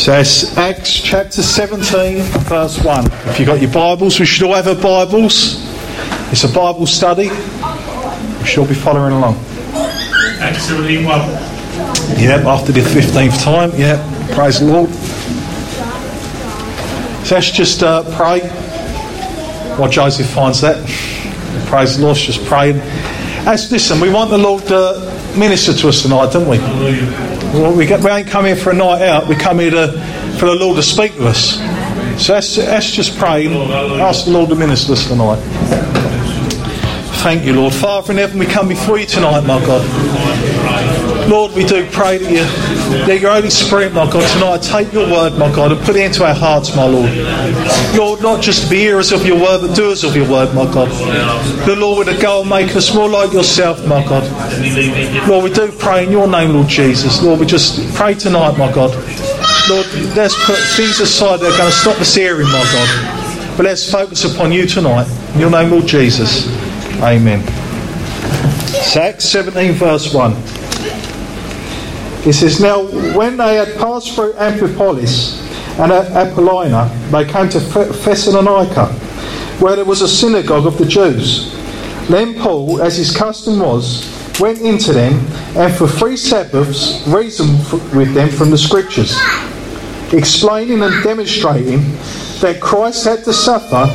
So it's Acts chapter 17, verse 1. If you've got your Bibles, we should all have our Bibles. It's a Bible study. We should all be following along. Acts 17 1. Yep, after the 15th time. Yep, praise the Lord. So let's just uh, pray while Joseph finds that. Praise the Lord, let's just pray. As, listen, we want the Lord to minister to us tonight, don't we? Well, we, get, we ain't come here for a night out. We come here to, for the Lord to speak to us. So let's, let's just pray ask the Lord to minister us tonight. Thank you, Lord. Father in heaven, we come before you tonight, my God. Lord, we do pray that you, that your Holy Spirit, my God, tonight take your word, my God, and put it into our hearts, my Lord. Lord, not just be hearers of your word, but doers of your word, my God. The Lord would go and make us more like yourself, my God. Lord, we do pray in your name, Lord Jesus. Lord, we just pray tonight, my God. Lord, let's put things aside that are going to stop us hearing, my God. But let's focus upon you tonight. In your name, Lord Jesus. Amen. Acts 17, verse 1. It says, Now when they had passed through Amphipolis and Apollonia, they came to Thessalonica, where there was a synagogue of the Jews. Then Paul, as his custom was, went into them and for three Sabbaths reasoned with them from the Scriptures, explaining and demonstrating that Christ had to suffer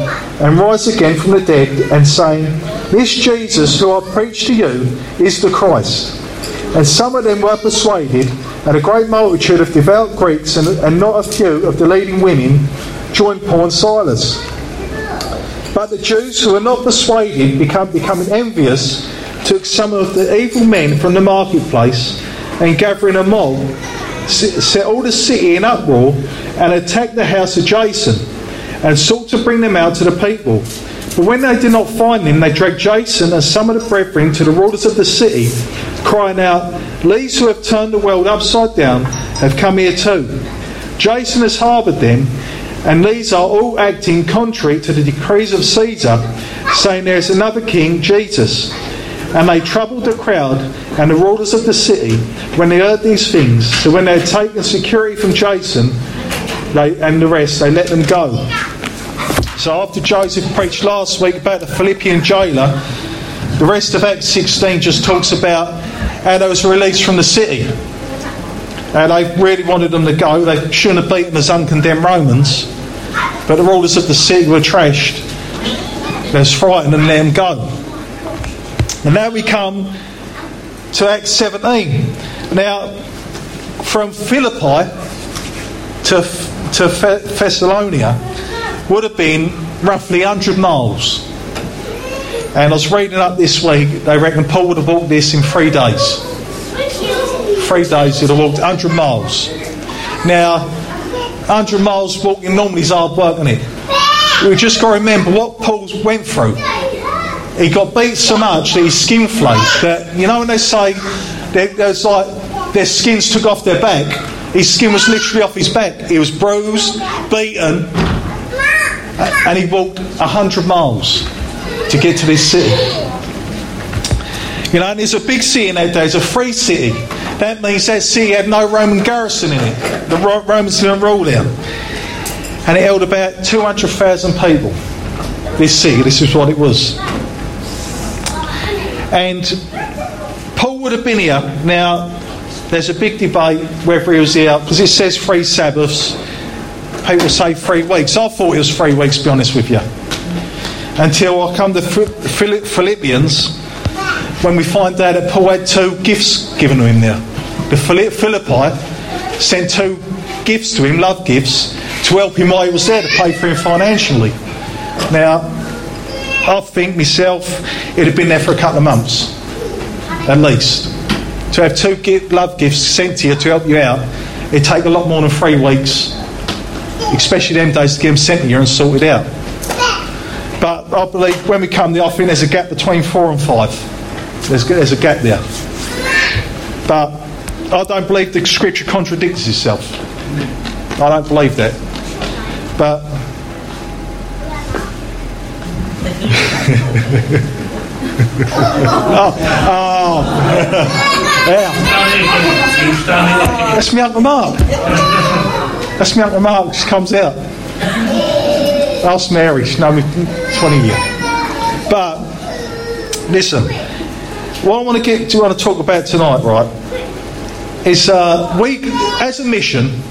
and rise again from the dead, and saying, This Jesus who I preach to you is the Christ. And some of them were persuaded, and a great multitude of devout Greeks and, and not a few of the leading women joined Paul and Silas. But the Jews who were not persuaded, became, becoming envious, took some of the evil men from the marketplace and gathering a mob, set all the city in uproar and attacked the house of Jason and sought to bring them out to the people. But when they did not find him, they dragged Jason and some of the brethren to the rulers of the city, crying out, These who have turned the world upside down have come here too. Jason has harboured them, and these are all acting contrary to the decrees of Caesar, saying there is another king, Jesus. And they troubled the crowd and the rulers of the city when they heard these things. So when they had taken security from Jason they, and the rest, they let them go. So after Joseph preached last week about the Philippian jailer, the rest of Acts 16 just talks about how they was released from the city. And they really wanted them to go. They shouldn't have beaten as uncondemned Romans. But the rulers of the city were trashed. They was frightened and let them go. And now we come to Acts 17. Now, from Philippi to, to Thessalonica would have been roughly 100 miles. And I was reading up this week, they reckon Paul would have walked this in three days. Three days he'd have walked 100 miles. Now, 100 miles walking normally is hard work, isn't it? We've just got to remember what Paul went through. He got beat so much that his skin flaked. That you know when they say there's like their skins took off their back, his skin was literally off his back. He was bruised, beaten, Uh, and he walked hundred miles to get to this city. You know, and it's a big city in that day. It's a free city. That means that city had no Roman garrison in it. The Romans didn't rule there, and it held about two hundred thousand people. This city. This is what it was. And Paul would have been here. Now, there's a big debate whether he was here, because it says three Sabbaths. People say three weeks. I thought it was three weeks, to be honest with you. Until I come to Philippians, when we find out that Paul had two gifts given to him there. The Philippi sent two gifts to him, love gifts, to help him while he was there, to pay for him financially. Now, I think myself, it'd have been there for a couple of months, at least. To have two love gifts sent to you to help you out, it'd take a lot more than three weeks, especially them days to get them sent to you and sorted out. But I believe when we come the I think there's a gap between four and five. There's, there's a gap there. But I don't believe the scripture contradicts itself. I don't believe that. But oh, oh. yeah. That's me Uncle Mark. That's my Uncle Mark, she comes out. Ask Mary, she knows me 20 years. But, listen, what I want to get to, want to talk about tonight, right, is uh, we, as a mission,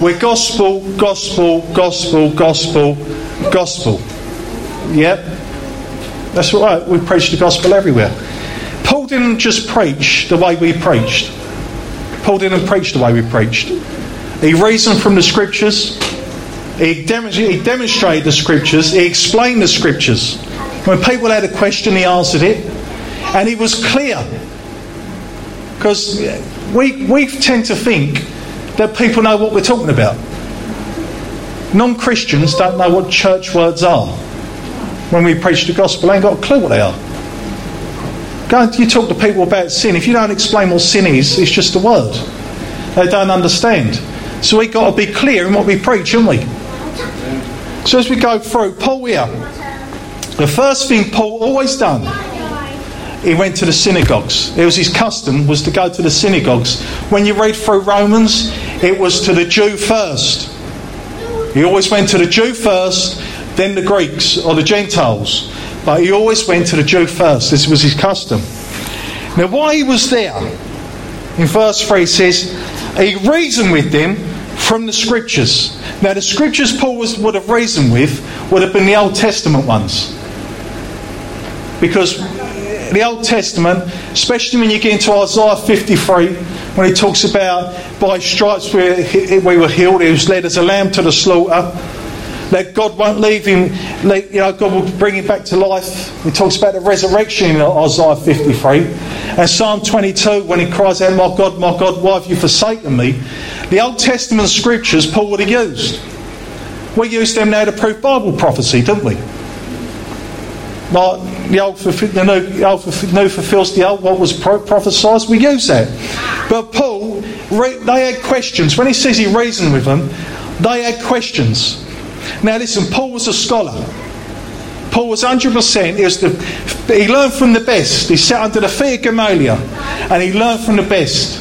we're gospel, gospel, gospel, gospel, gospel. Yep. That's right, we preach the gospel everywhere. Paul didn't just preach the way we preached. Paul didn't preach the way we preached. He reasoned from the scriptures. He, he demonstrated the scriptures. He explained the scriptures. When people had a question, he answered it. And he was clear. Because we, we tend to think that people know what we're talking about. Non Christians don't know what church words are. When we preach the gospel, they ain't got a clue what they are. Go, you talk to people about sin. If you don't explain what sin is, it's just a word. They don't understand. So we've got to be clear in what we preach, haven't we? So as we go through, Paul here, the first thing Paul always done, he went to the synagogues. It was his custom was to go to the synagogues. When you read through Romans, it was to the Jew first. He always went to the Jew first, then the Greeks or the Gentiles. But he always went to the Jew first. This was his custom. Now, why he was there, in verse 3 says, he reasoned with them from the scriptures. Now, the scriptures Paul was, would have reasoned with would have been the Old Testament ones. Because the Old Testament, especially when you get into Isaiah 53, when he talks about by stripes we, we were healed, he was led as a lamb to the slaughter. That God won't leave him, you know, God will bring him back to life. He talks about the resurrection in Isaiah 53. And Psalm 22, when he cries out, My God, my God, why have you forsaken me? The Old Testament scriptures Paul would have used. We use them now to prove Bible prophecy, don't we? Like the old, the new, the old new fulfills the old, what was prophesied, we use that. But Paul, they had questions. When he says he reasoned with them, they had questions. Now listen, Paul was a scholar. Paul was 100%. He, was the, he learned from the best. He sat under the feet of Gamaliel and he learned from the best.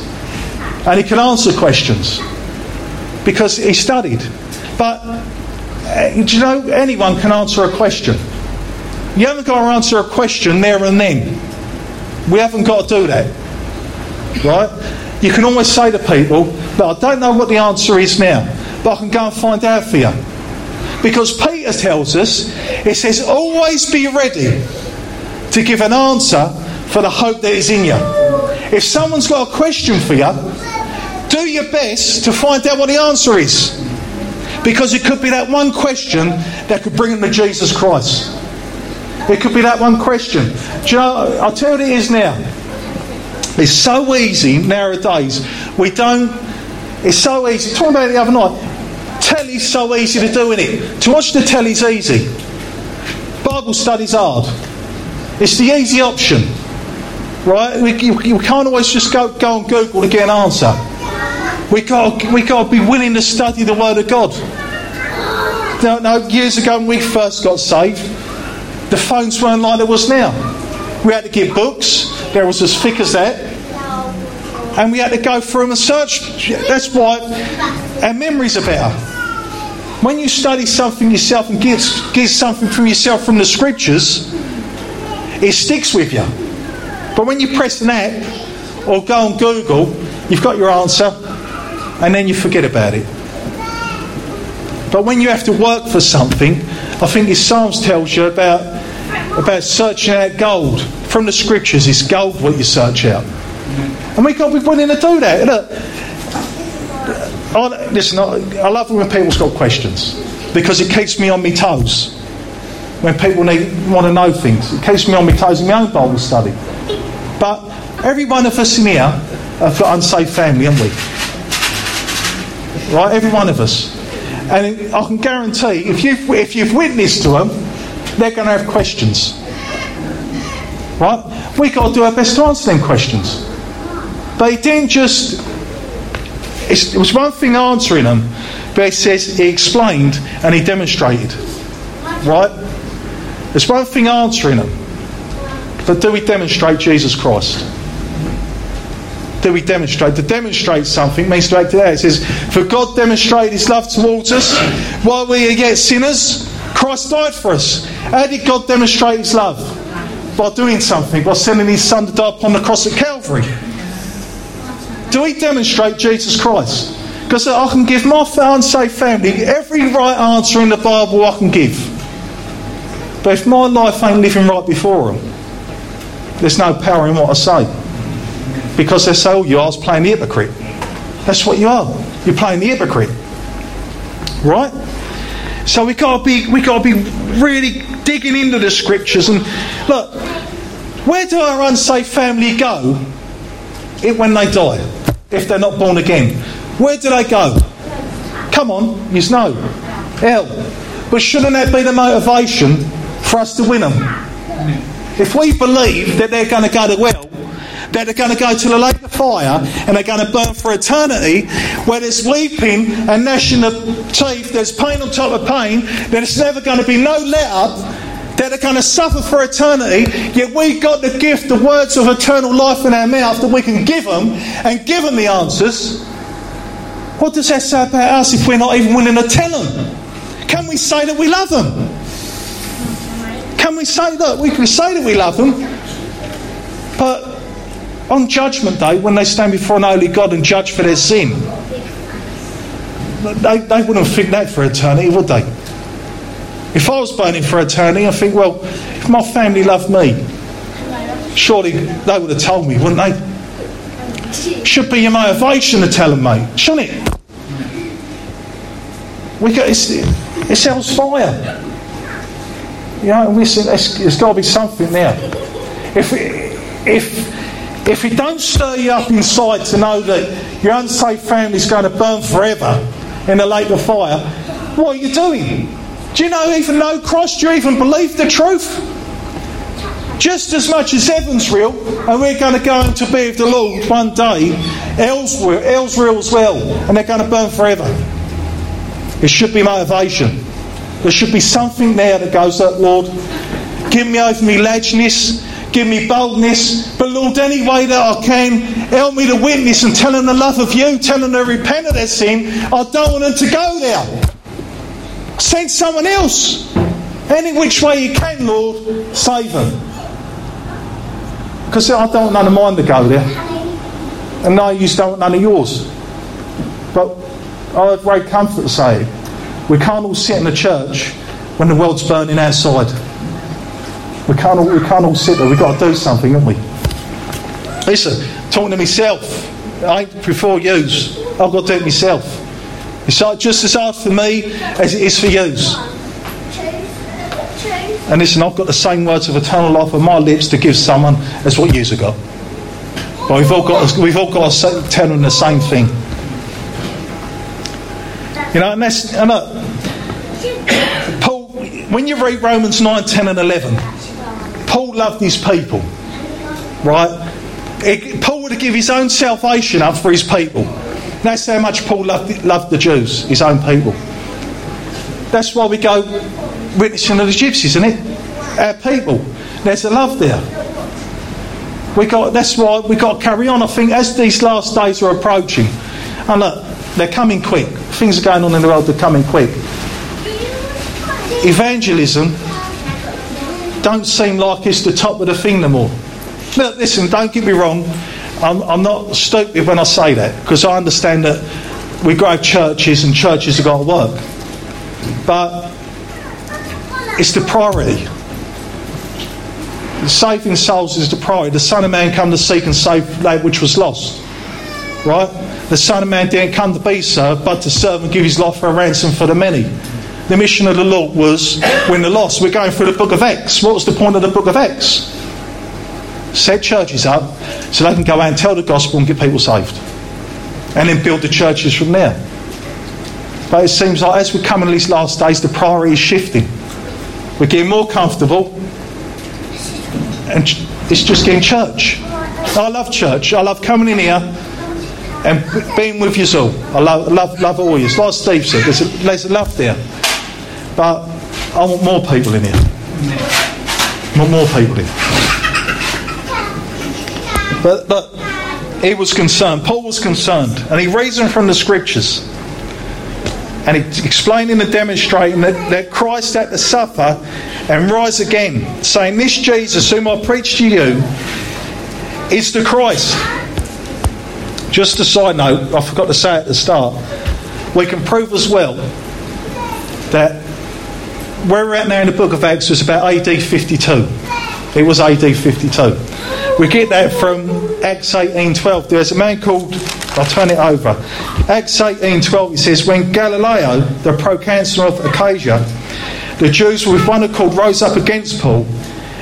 And he can answer questions because he studied. But, uh, do you know, anyone can answer a question. You haven't got to answer a question there and then. We haven't got to do that. Right? You can always say to people, but I don't know what the answer is now, but I can go and find out for you. Because Peter tells us, it says, always be ready to give an answer for the hope that is in you. If someone's got a question for you, do your best to find out what the answer is. Because it could be that one question that could bring them to Jesus Christ. It could be that one question. Do you know, I'll tell you what it is now. It's so easy nowadays. We don't, it's so easy. Talking about it the other night. Telly's so easy to do, it? To watch the telly's easy. Bible study's hard. It's the easy option. Right? We, you, you can't always just go, go on Google to get an answer. we got, we got to be willing to study the Word of God. No, no, years ago when we first got saved, the phones weren't like there was now. We had to get books, there was as thick as that. And we had to go through them and search. That's why our memories are better. When you study something yourself and get, get something from yourself from the scriptures, it sticks with you. But when you press an app or go on Google, you've got your answer and then you forget about it. But when you have to work for something, I think the Psalms tells you about, about searching out gold. From the scriptures, it's gold what you search out. And we've got to be willing to do that. Look, I, listen, I, I love when people's got questions because it keeps me on my toes. When people need, want to know things, it keeps me on my toes in my own Bible study. But every one of us in here have got unsafe family, haven't we? Right, every one of us. And I can guarantee, if you've, if you've witnessed to them, they're going to have questions. Right? We've got to do our best to answer them questions. They didn't just. It was one thing answering them, but it says he explained and he demonstrated. Right? It's one thing answering them, but do we demonstrate Jesus Christ? do we demonstrate? To demonstrate something means to act it out. It says, For God demonstrated his love towards us while we are yet sinners. Christ died for us. How did God demonstrate his love? By doing something, by sending his son to die upon the cross at Calvary. Do we demonstrate Jesus Christ? Because I can give my unsaved family every right answer in the Bible I can give. But if my life ain't living right before them, there's no power in what I say. Because they say, oh, you are playing the hypocrite. That's what you are. You're playing the hypocrite. Right? So we gotta be we gotta be really digging into the scriptures and look, where do our unsaved family go it when they die? If they're not born again? Where do they go? Come on, you know. Hell. But shouldn't that be the motivation for us to win them? If we believe that they're going to go to hell, that they're going to go to the lake of fire and they're going to burn for eternity, where there's weeping and gnashing of teeth, there's pain on top of pain, then it's never going to be no let up, that are going to suffer for eternity, yet we've got the gift, the words of eternal life in our mouth that we can give them and give them the answers. What does that say about us if we're not even willing to tell them? Can we say that we love them? Can we say that? We can say that we love them, but on Judgment Day, when they stand before an holy God and judge for their sin, they, they wouldn't think that for eternity, would they? If I was burning for eternity, I think, well, if my family loved me, surely they would have told me, wouldn't they? Should be your motivation to tell them, mate, shouldn't it? We got, it's, it's fire. You know, listen, there's got to be something there. If, if if it don't stir you up inside to know that your unsafe family's going to burn forever in the lake of fire, what are you doing? Do you know even know Christ? Do you even believe the truth? Just as much as heaven's real, and we're going to go into be with the Lord one day, hell's real, hell's real as well, and they're going to burn forever. It should be motivation. There should be something there that goes up, Lord, give me over me ledgeness, Give me boldness. But Lord, any way that I can, help me to witness and tell them the love of you, tell them to repent of their sin. I don't want them to go there. Send someone else. Any which way you can, Lord, save them. Because I don't want none of mine to go there. And no, you don't want none of yours. But I have great comfort to say we can't all sit in the church when the world's burning outside. We can't all, we can't all sit there. We've got to do something, haven't we? Listen, talking to myself. I prefer yous. I've got to do it myself. It's just as hard for me as it is for you. And listen, I've got the same words of eternal life on my lips to give someone as what yous have got. But we've all got, we've all got to tell them the same thing. You know, and that's, and look, Paul, when you read Romans 9, 10, and 11, Paul loved his people, right? It, Paul would have given his own salvation up for his people. That's how much Paul loved, loved the Jews, his own people. That's why we go witnessing to the gypsies, isn't it? Our people. There's a love there. We got. That's why we've got to carry on. I think as these last days are approaching, and look, they're coming quick. Things are going on in the world. They're coming quick. Evangelism don't seem like it's the top of the thing no more. Look, listen, don't get me wrong. I'm, I'm not stupid when I say that because I understand that we grow churches and churches have got to work. But it's the priority. Saving souls is the priority. The Son of Man come to seek and save that which was lost. Right? The Son of Man didn't come to be served, but to serve and give his life for a ransom for the many the mission of the Lord was win the lost. We're going through the book of Acts. What was the point of the book of Acts? Set churches up so they can go out and tell the gospel and get people saved. And then build the churches from there. But it seems like as we come in these last days, the priority is shifting. We're getting more comfortable. And it's just getting church. I love church. I love coming in here and being with you all. I love, love, love all you. Like Steve said, there's a, there's a love there. But I want more people in here. I want more people in. But, but he was concerned. Paul was concerned. And he reasoned from the scriptures. And he explaining and demonstrating that, that Christ had to suffer and rise again, saying, This Jesus, whom I preach to you, is the Christ. Just a side note, I forgot to say at the start. We can prove as well that where we're at now in the book of Acts was about AD 52. It was AD 52. We get that from Acts 18:12. There's a man called I'll turn it over. Acts 18:12 it says when Gallio, the proconsul of Achaia, the Jews with one accord rose up against Paul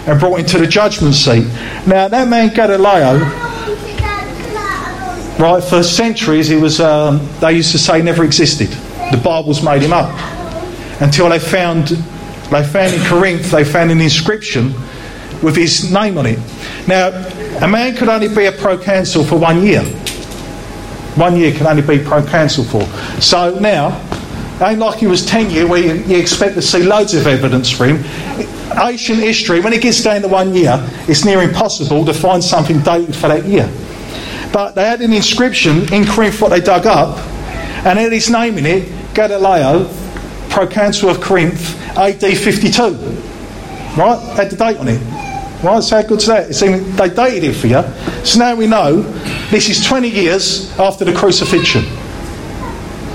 and brought him to the judgment seat. Now that man Gallio right for centuries he was um, they used to say never existed. The Bible's made him up until they found they found in Corinth they found an inscription with his name on it. Now, a man could only be a proconsul for one year. One year can only be proconsul for. So now, ain't like he was 10 year where you, you expect to see loads of evidence for him. Ancient history, when it gets down to one year, it's near impossible to find something dated for that year. But they had an inscription in Corinth, what they dug up, and had his name in it, Gallio, proconsul of Corinth, AD 52. Right? Had the date on it. Right? So how good's that? It's even, they dated it for you. So now we know this is 20 years after the crucifixion.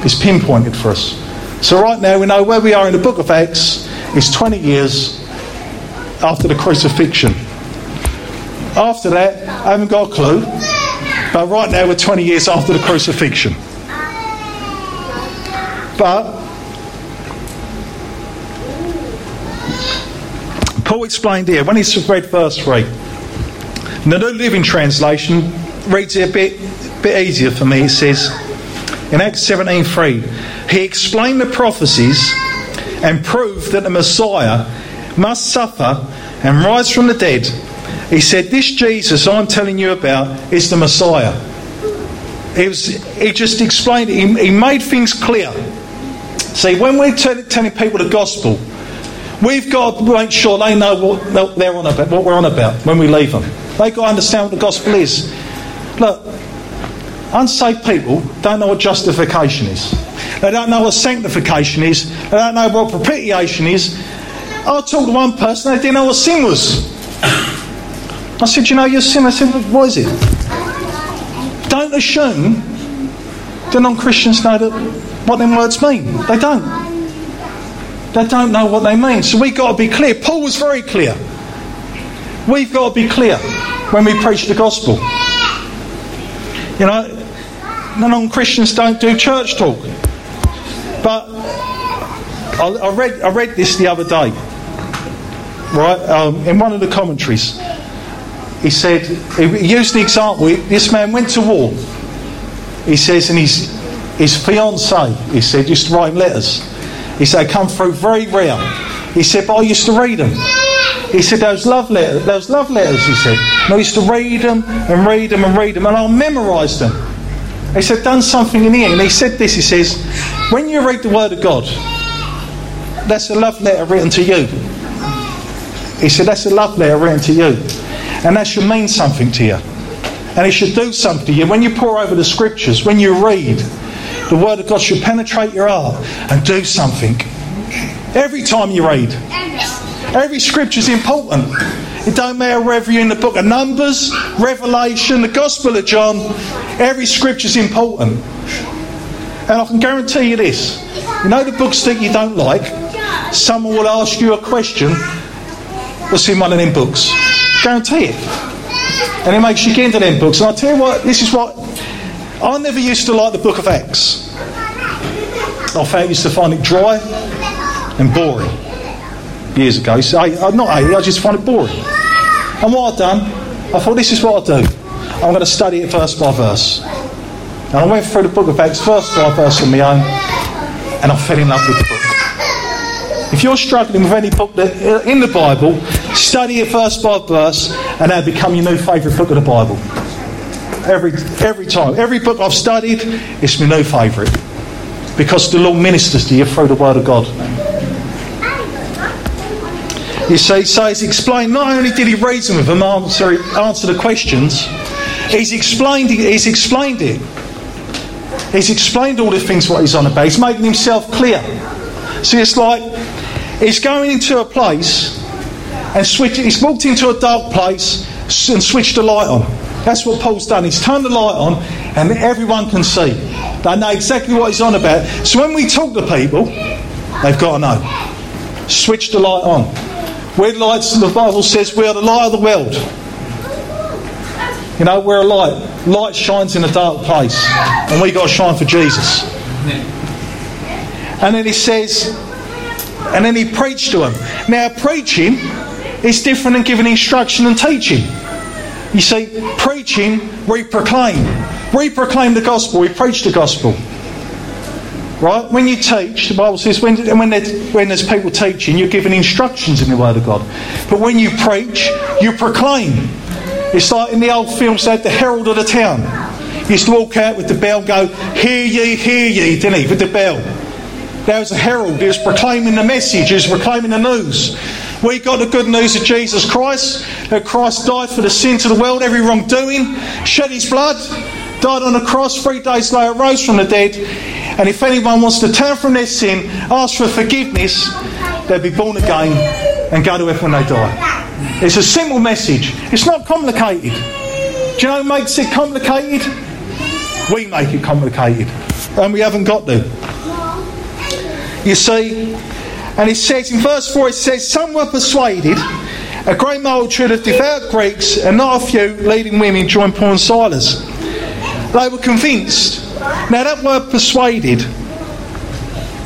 It's pinpointed for us. So right now we know where we are in the book of Acts is 20 years after the crucifixion. After that, I haven't got a clue. But right now we're 20 years after the crucifixion. But Paul explained here, when he's read verse 3, the New Living Translation reads it a bit, bit easier for me. It says, in Acts 17.3, he explained the prophecies and proved that the Messiah must suffer and rise from the dead. He said, This Jesus I'm telling you about is the Messiah. He, was, he just explained he, he made things clear. See, when we're telling people the gospel, We've got to make sure they know what they're on about, what we're on about when we leave them. They've got to understand what the gospel is. Look, unsaved people don't know what justification is. They don't know what sanctification is. They don't know what propitiation is. I talked to one person, they didn't know what sin was. I said, You know your sin? I said, What is it? Don't assume that non Christians know that, what them words mean. They don't. They don't know what they mean. So we've got to be clear. Paul was very clear. We've got to be clear when we preach the gospel. You know, non Christians don't do church talk. But I, I, read, I read this the other day, right, um, in one of the commentaries. He said, he used the example, this man went to war. He says, and his, his fiancee, he said, used to write letters. He said, come through very real. He said, but I used to read them. He said, those love letters, those love letters, he said. And I used to read them and read them and read them and I'll memorise them. He said, done something in here. And he said this, he says, when you read the Word of God, that's a love letter written to you. He said, that's a love letter written to you. And that should mean something to you. And it should do something to you. When you pour over the scriptures, when you read, the Word of God should penetrate your heart and do something. Every time you read. Every scripture is important. It don't matter whether you're in the book of Numbers, Revelation, the Gospel of John, every scripture is important. And I can guarantee you this you know the books that you don't like? Someone will ask you a question what's in one of them books. Guarantee it. And it makes you get into them books. And I tell you what, this is what I never used to like the book of Acts. I found used to find it dry and boring years ago. So I, not I just find it boring. And what I've done, I thought this is what I do. I'm going to study it verse by verse. And I went through the book of Acts verse by verse on my own, and I fell in love with the book. If you're struggling with any book that, uh, in the Bible, study it verse by verse, and that'll become your new favourite book of the Bible. Every, every time. Every book I've studied, it's my no favourite. Because the Lord ministers to you through the Word of God. You see, so he's explained not only did he reason with them, answer, answer the questions, He's explained, he's explained it. He's explained all the things what he's on about. He's making himself clear. See, it's like he's going into a place and switch, he's walked into a dark place and switched the light on. That's what Paul's done. He's turned the light on and everyone can see. They know exactly what he's on about. So when we talk to people, they've got to know. Switch the light on. We're lights, the Bible says we are the light of the world. You know, we're a light. Light shines in a dark place. And we've got to shine for Jesus. And then he says, and then he preached to them. Now, preaching is different than giving instruction and teaching. You see, preaching, we proclaim. We proclaim the gospel, we preach the gospel. Right? When you teach, the Bible says when, when, when there's people teaching, you're giving instructions in the Word of God. But when you preach, you proclaim. It's like in the old films, had the herald of the town. He used to walk out with the bell, go, Hear ye, hear ye, didn't he, with the bell. There was a herald, he was proclaiming the message, he was proclaiming the news. We got the good news of Jesus Christ, that Christ died for the sins of the world, every wrongdoing, shed his blood, died on the cross, three days later rose from the dead. And if anyone wants to turn from their sin, ask for forgiveness, they'll be born again and go to heaven when they die. It's a simple message. It's not complicated. Do you know what makes it complicated? We make it complicated. And we haven't got to. You see, and it says in verse 4, it says, Some were persuaded, a great multitude of devout Greeks, and not a few leading women joined Paul and Silas. They were convinced. Now, that word persuaded,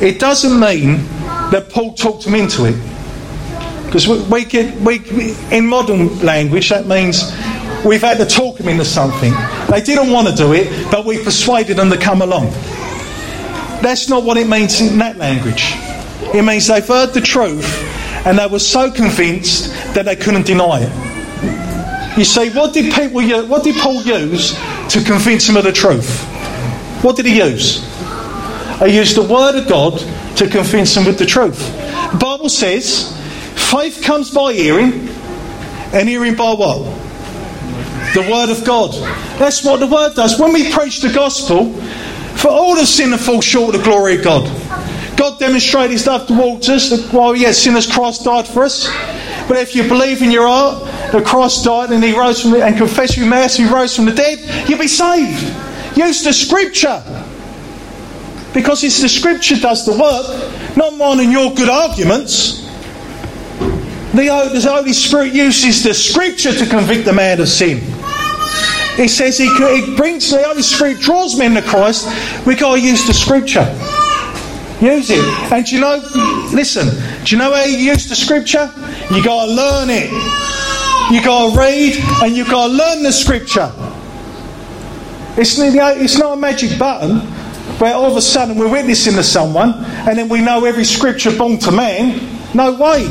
it doesn't mean that Paul talked them into it. Because we, we get, we, in modern language, that means we've had to talk them into something. They didn't want to do it, but we persuaded them to come along. That's not what it means in that language. It means they've heard the truth and they were so convinced that they couldn't deny it. You see, what did people what did Paul use to convince them of the truth? What did he use? He used the word of God to convince them with the truth. The Bible says, faith comes by hearing, and hearing by what? The word of God. That's what the word does. When we preach the gospel, for all the sin and fall short of the glory of God. God demonstrated his love towards us while we yet sinners, Christ died for us. But if you believe in your heart that Christ died and he rose from the, and confess your mouth he rose from the dead, you'll be saved. Use the scripture. Because it's the scripture does the work, not mine and your good arguments. The, the Holy Spirit uses the scripture to convict the man of sin. He says he, he brings the Holy Spirit draws men to Christ. We got to use the scripture. Use it. And you know, listen, do you know how you use the scripture? You got to learn it. You got to read and you got to learn the scripture. It's, it's not a magic button where all of a sudden we're witnessing to someone and then we know every scripture born to man. No way.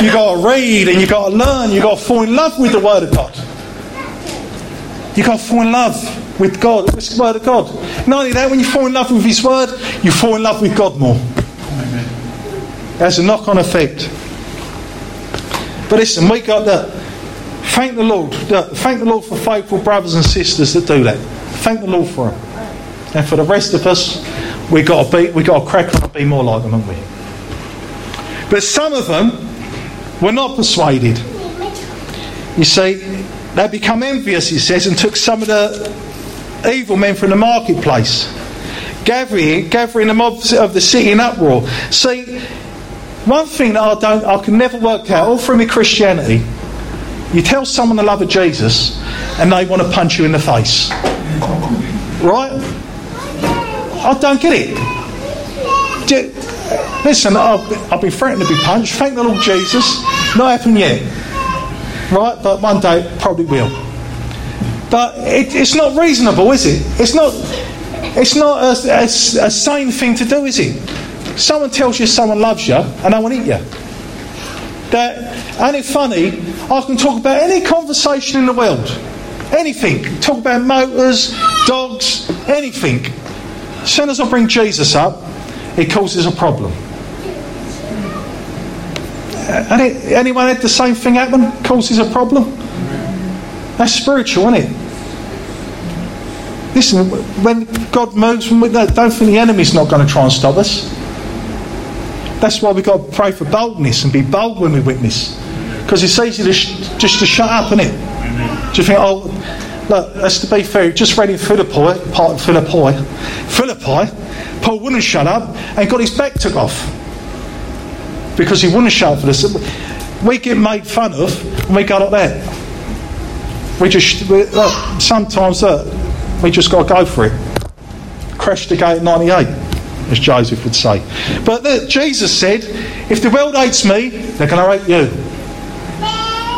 You got to read and you got to learn. You got to fall in love with the Word of God. You got to fall in love with God, with the Word of God. Not only that, when you fall in love with His Word, you fall in love with God more. That's a knock on effect. But listen, we got that. Thank the Lord. Thank the Lord for faithful brothers and sisters that do that. Thank the Lord for them. And for the rest of us, we got to be, we got to crack on and be more like them, haven't we? But some of them were not persuaded. You see, they become envious, he says, and took some of the evil men from the marketplace, gathering, gathering them of, of the city in uproar. See, one thing that I don't, I can never work out, all through my Christianity, you tell someone the love of Jesus, and they want to punch you in the face, right? I don't get it. Listen, I've, I've been threatened to be punched. Thank the Lord Jesus. Not happened yet. Right? But one day probably will. But it, it's not reasonable, is it? It's not. It's not a, a, a, sane thing to do, is it? Someone tells you someone loves you and they want to eat you. That ain't it funny? I can talk about any conversation in the world, anything. Talk about motors, dogs, anything. As soon as I bring Jesus up, it causes a problem. Uh, anyone had the same thing happen? Causes a problem? That's spiritual, isn't it? Listen, when God moves, don't think the enemy's not going to try and stop us. That's why we've got to pray for boldness and be bold when we witness. Because it's easy to sh- just to shut up, isn't it? Do you think, oh, look, that's to be fair, just read in Philippi, part of Philippi, Philippi, Paul wouldn't shut up and got his back took off. Because he wouldn't shut up for this. We get made fun of and we go like that. We just, we, look, sometimes, look, we just got to go for it. Crash the gate at 98, as Joseph would say. But the, Jesus said, if the world hates me, they're going to hate you.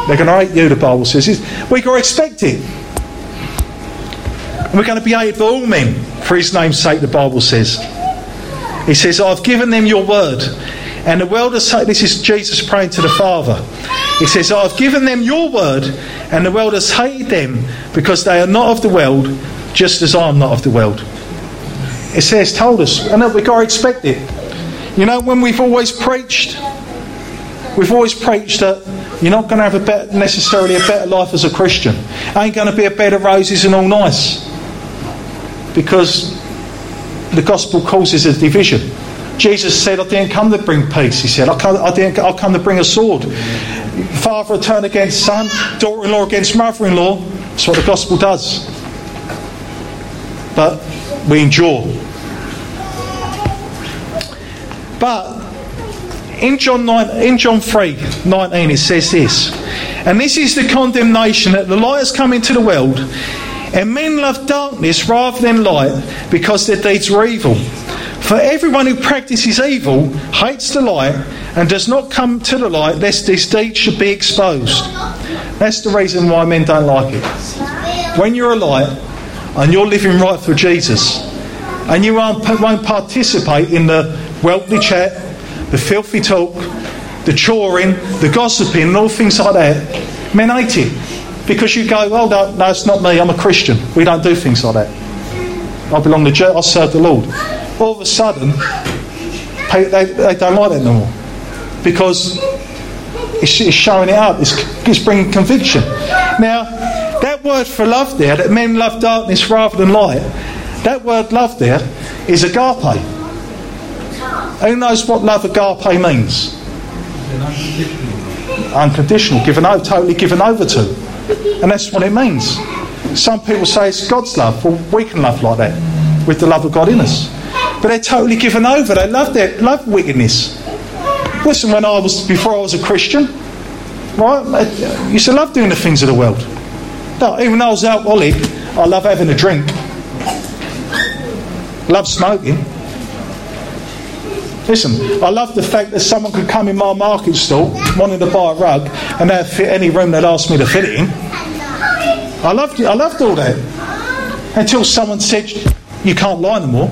They're going to hate you, the Bible says. We've got to expect it. And we're going to be hated by all men for his name's sake, the Bible says. He says, I've given them your word. And the world has said, this is Jesus praying to the Father. He says, I've given them your word, and the world has hated them because they are not of the world, just as I am not of the world. It says, told us, and we've got to expect it. You know, when we've always preached, we've always preached that you're not going to have a better, necessarily a better life as a Christian. Ain't going to be a bed of roses and all nice. Because the gospel causes a division. Jesus said, I didn't come to bring peace. He said, I, come, I didn't I come to bring a sword. Father turn against son, daughter in law against mother in law. That's what the gospel does but we endure. But in John, 9, in John 3 19, it says this And this is the condemnation that the light has come into the world, and men love darkness rather than light because their deeds were evil. For everyone who practices evil hates the light and does not come to the light lest his deeds should be exposed. That's the reason why men don't like it. When you're a light, and you're living right for Jesus, and you won't participate in the worldly chat, the filthy talk, the choring, the gossiping, and all things like that, men hate it. Because you go, well, no, no, it's not me, I'm a Christian. We don't do things like that. I belong to church, I serve the Lord. All of a sudden, they, they don't like that no more. Because it's, it's showing it up, it's, it's bringing conviction. Now, that word for love there, that men love darkness rather than light, that word love there is agape. Who knows what love agape means? Unconditional, given over, totally given over to. And that's what it means. Some people say it's God's love. Well, we can love like that with the love of God in us. But they're totally given over. They love their love wickedness. Listen, when I was before I was a Christian, right, I used to love doing the things of the world. Even though I was alcoholic, I love having a drink. Love smoking. Listen, I love the fact that someone could come in my market stall wanting to buy a rug and they'd fit any room they'd ask me to fit it in. I loved it. I loved all that. Until someone said, you can't lie no more.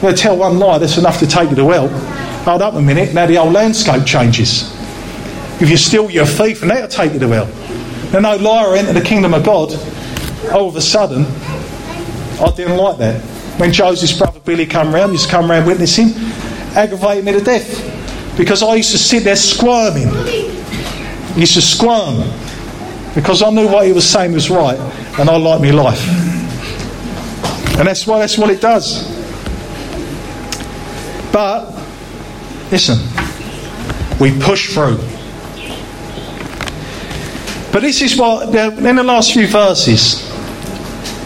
They tell one lie, that's enough to take you to hell. Hold up a minute, now the whole landscape changes. If you steal your thief, and that'll take you to hell. And no liar enter the kingdom of God. All of a sudden, I didn't like that. When Joseph's brother Billy come round, used to come round witnessing, aggravated me to death. Because I used to sit there squirming. I used to squirm. Because I knew what he was saying was right, and I liked my life. And that's why that's what it does. But listen, we push through. But this is what, in the last few verses,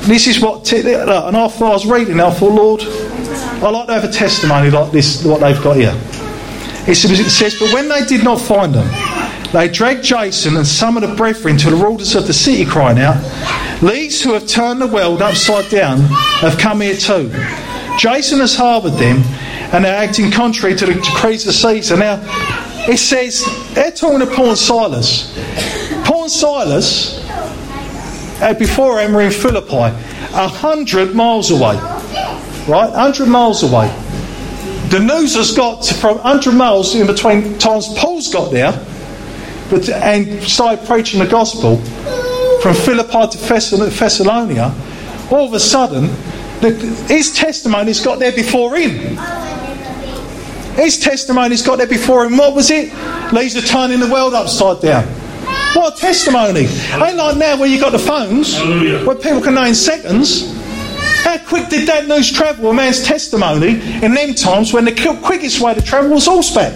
this is what, and after I was reading, I thought, Lord, I'd like to have a testimony like this, what they've got here. It says, But when they did not find them, they dragged Jason and some of the brethren to the rulers of the city, crying out, These who have turned the world upside down have come here too. Jason has harboured them, and they're acting contrary to the decrees of Caesar. Now, it says, they're talking to Paul and Silas. Paul and Silas had before in Philippi, a hundred miles away. Right? hundred miles away. The news has got from hundred miles in between times Paul's got there but, and started preaching the gospel from Philippi to Thessalonica, all of a sudden, the, his testimony's got there before him. His testimony's got there before him. What was it? Are turning the world upside down. What a testimony. Ain't like now where you got the phones, Hallelujah. where people can know in seconds. How quick did that news travel? A man's testimony in them times when the quickest way to travel was horseback.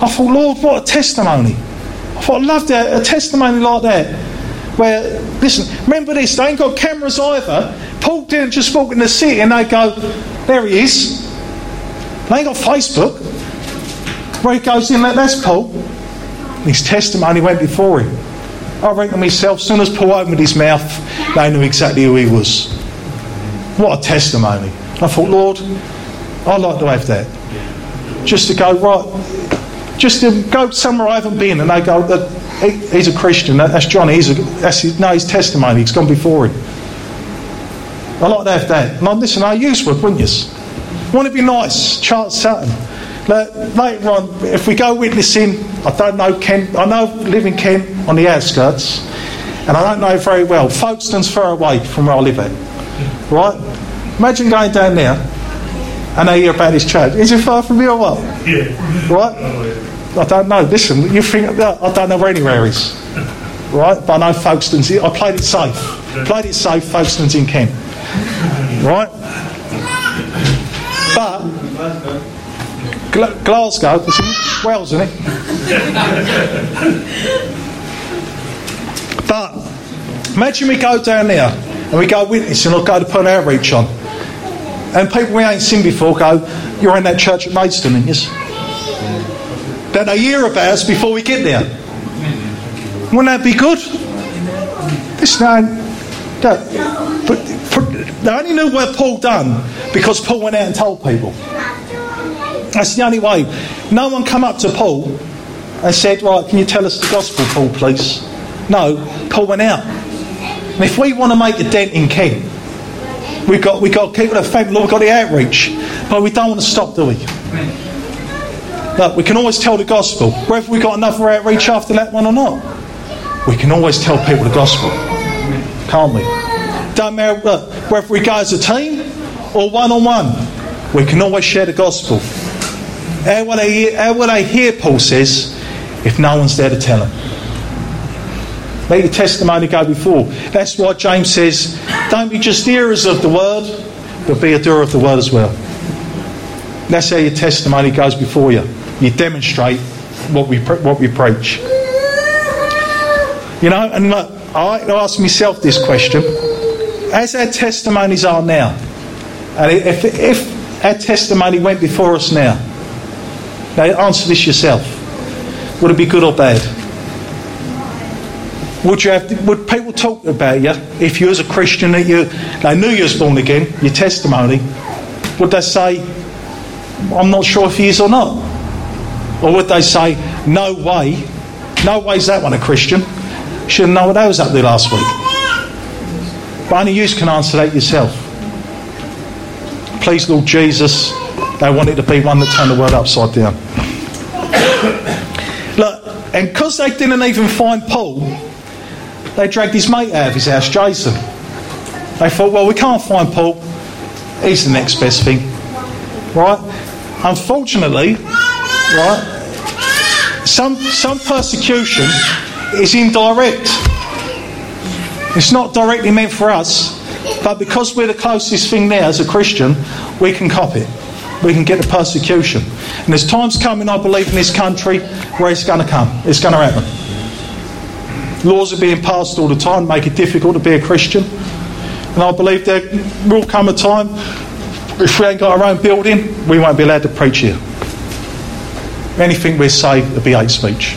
I thought, Lord, what a testimony. I thought, I loved a, a testimony like that. Where, listen, remember this, they ain't got cameras either. Paul didn't just walk in the city and they go, there he is. They ain't got Facebook. Where he goes in, that's Paul. His testimony went before him. I reckon myself, as soon as Paul opened his mouth, they knew exactly who he was. What a testimony. I thought, Lord, I'd like to have that. Just to go, right, just to go somewhere I haven't been and they go, uh, he's a Christian, that's Johnny, he's a, that's his, no, his testimony, he's gone before him. I'd like to have that. And I, listen, I use would, wouldn't you? Wouldn't it be nice? Charles Sutton. Like, later on, if we go witnessing, I don't know Kent, I know live in Kent on the outskirts, and I don't know very well. Folkestone's far away from where I live at. Right? Imagine going down there and they hear about this church. Is it far from here or what? Yeah. Right? I don't know. Listen, you think uh, I don't know where anywhere is. Right? But I know Folkestone's. I played it safe. Played it safe. Folkestone's in Kent. Right? But Gla- Glasgow, it's in Wales, isn't it? but imagine we go down there and we go witnessing or go to put an outreach on. And people we ain't seen before go, You're in that church at Maidstone, aren't you? That they hear of us before we get there. Wouldn't that be good? This now, that, but, but they only knew what Paul done because Paul went out and told people. That's the only way. No one come up to Paul and said, Right, can you tell us the gospel, Paul, please? No, Paul went out. And if we want to make a dent in Kent, we've got, we've got keep the fact, Lord, we've got the outreach. But we don't want to stop, do we? Look, we can always tell the gospel. Whether we've got another outreach after that one or not, we can always tell people the gospel, can't we? Don't matter look, whether we go as a team or one on one, we can always share the gospel. Eh, how will they hear, eh, how will they hear Paul says, if no one's there to tell them? Let your testimony go before. That's why James says, don't be just hearers of the word, but be a doer of the word as well. That's how your testimony goes before you. You demonstrate what we what we preach. You know, and look, I ask myself this question: As our testimonies are now, and if if our testimony went before us now, now answer this yourself: Would it be good or bad? Would you have? Would people talk about you if you, as a Christian, that you they knew you was born again? Your testimony, would they say, "I'm not sure if he is or not," or would they say, "No way, no way's that one a Christian? Shouldn't know what I was up there last week." But only you can answer that yourself. Please, Lord Jesus, they want it to be one that turned the world upside down. Look, and because they didn't even find Paul, they dragged his mate out of his house, Jason. They thought, well, we can't find Paul. He's the next best thing. Right? Unfortunately, right, some, some persecution is indirect. It's not directly meant for us, but because we're the closest thing there as a Christian, we can cop it. We can get the persecution. And there's times coming, I believe, in this country where it's going to come. It's going to happen. Laws are being passed all the time, make it difficult to be a Christian. And I believe there will come a time, if we ain't got our own building, we won't be allowed to preach here. Anything we say will be hate speech.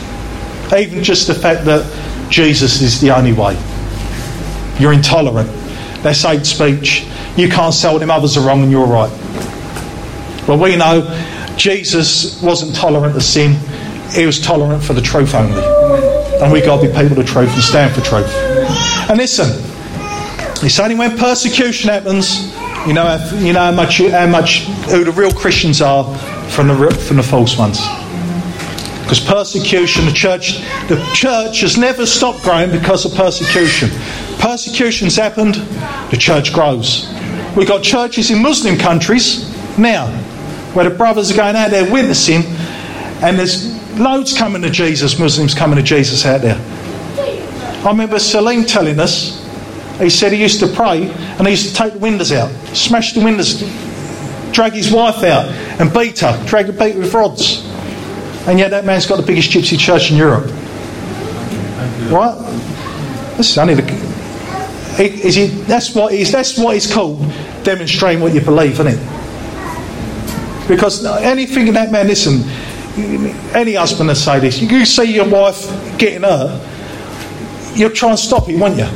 Even just the fact that Jesus is the only way. You're intolerant. That's hate speech. You can't sell them others are wrong and you're right. Well, we know Jesus wasn't tolerant of sin. He was tolerant for the truth only. And we've got to be people of truth and stand for truth. And listen, it's only when persecution happens, you know, you know how much, how much who the real Christians are from the from the false ones. Because persecution, the church, the church has never stopped growing because of persecution. Persecution's happened, the church grows. We've got churches in Muslim countries now where the brothers are going out there witnessing, and there's loads coming to Jesus, Muslims coming to Jesus out there. I remember Salim telling us, he said he used to pray and he used to take the windows out, smash the windows, drag his wife out and beat her, drag her beat with rods. And yet that man's got the biggest gypsy church in Europe. Right? This is only the. Is he, that's what he's that's what called demonstrating what you believe, isn't it? Because anything in that man, listen, any husband that say this, you see your wife getting hurt, you'll try and stop it, won't you?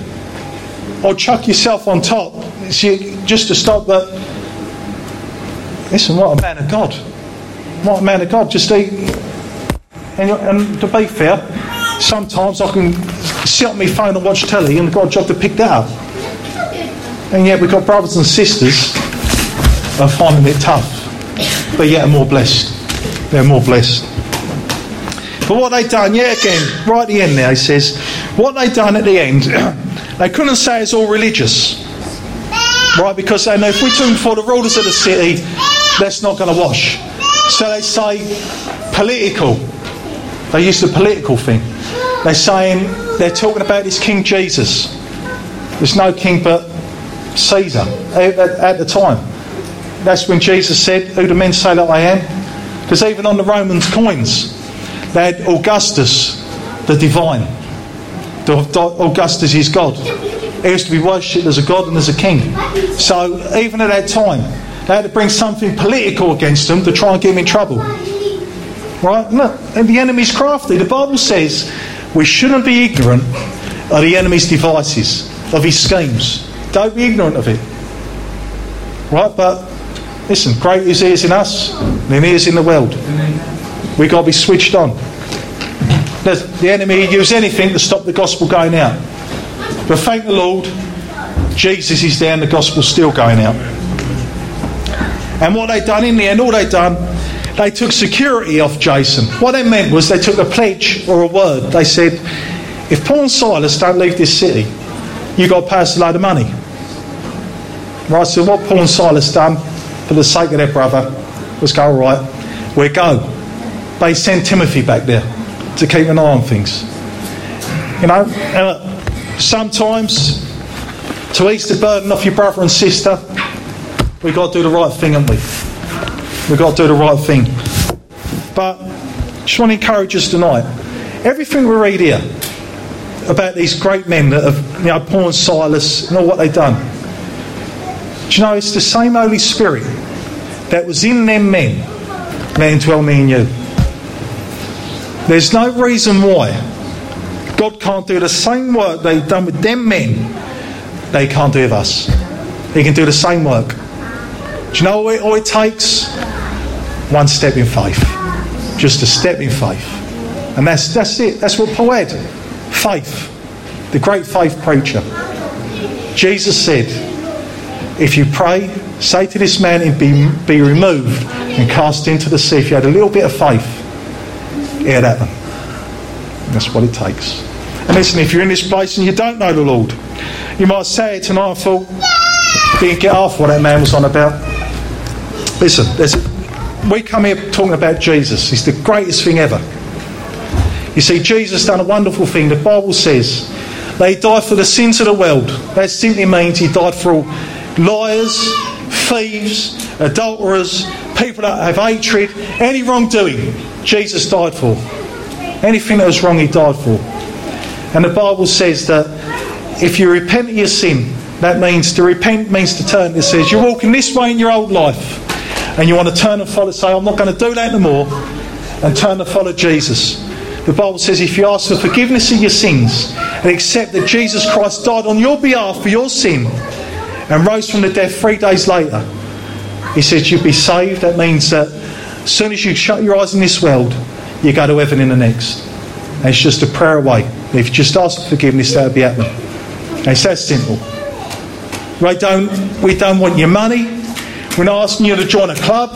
Or chuck yourself on top see, just to stop that. Listen, what a man of God. What a man of God. Just eat. And, and to be fair, sometimes I can sit on my phone and watch telly and I've got a job to pick that up. And yet we've got brothers and sisters are finding it tough, but yet are more blessed. They're more blessed. But what they done, yeah, again, right at the end there, he says, what they done at the end, they couldn't say it's all religious. Right, because they know if we them for the rulers of the city, that's not going to wash. So they say political. They use the political thing. They're saying, they're talking about this King Jesus. There's no king but Caesar at the time. That's when Jesus said, Who do men say that I am? Because even on the Romans coins, they had Augustus, the divine. Augustus is God. He used to be worshipped as a god and as a king. So even at that time, they had to bring something political against them to try and get him in trouble. Right? Look, and the enemy's crafty. The Bible says we shouldn't be ignorant of the enemy's devices, of his schemes. Don't be ignorant of it. Right? But listen, great is he is in us than he is in the world. We've got to be switched on. The enemy use anything to stop the gospel going out. But thank the Lord, Jesus is there and the gospel's still going out. And what they done in the end, all they done, they took security off Jason. What they meant was they took a pledge or a word. They said, if Paul and Silas don't leave this city, you've got to pay us a load of money. Right, so what Paul and Silas done for the sake of their brother let's go, all right, we go. They sent Timothy back there to keep an eye on things. You know, uh, sometimes to ease the burden off your brother and sister, we've got to do the right thing, haven't we? We've got to do the right thing. But I just want to encourage us tonight. Everything we read here about these great men that have, you know, Paul and Silas and all what they've done. Do you know, it's the same Holy Spirit that was in them men that indwell me and you. There's no reason why God can't do the same work they've done with them men, they can't do with us. He can do the same work. Do you know what it, all it takes? One step in faith. Just a step in faith. And that's, that's it. That's what Paul had. Faith. The great faith preacher. Jesus said, if you pray, say to this man and be, be removed and cast into the sea. If you had a little bit of faith, it'd happen. That's what it takes. And listen, if you're in this place and you don't know the Lord, you might say it tonight. I thought, didn't get off what that man was on about. Listen, we come here talking about Jesus. He's the greatest thing ever. You see, Jesus done a wonderful thing. The Bible says he died for the sins of the world. That simply means he died for all liars, thieves, adulterers, people that have hatred, any wrongdoing. Jesus died for. Anything that was wrong, he died for. And the Bible says that if you repent of your sin, that means to repent means to turn. It says you're walking this way in your old life and you want to turn and follow, say, I'm not going to do that anymore, and turn and follow Jesus. The Bible says if you ask for forgiveness of your sins and accept that Jesus Christ died on your behalf for your sin and rose from the dead three days later, he says you'll be saved. That means that as soon as you shut your eyes in this world, you go to heaven in the next. And it's just a prayer away. If you just ask for forgiveness, that'll be happening. And it's that simple. We don't, we don't want your money. We're not asking you to join a club.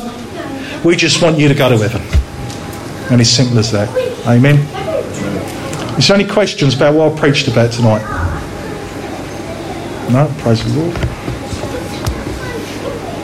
We just want you to go to heaven. And it's simple as that. Amen. Is there any questions about what I preached about tonight? No? Praise the Lord.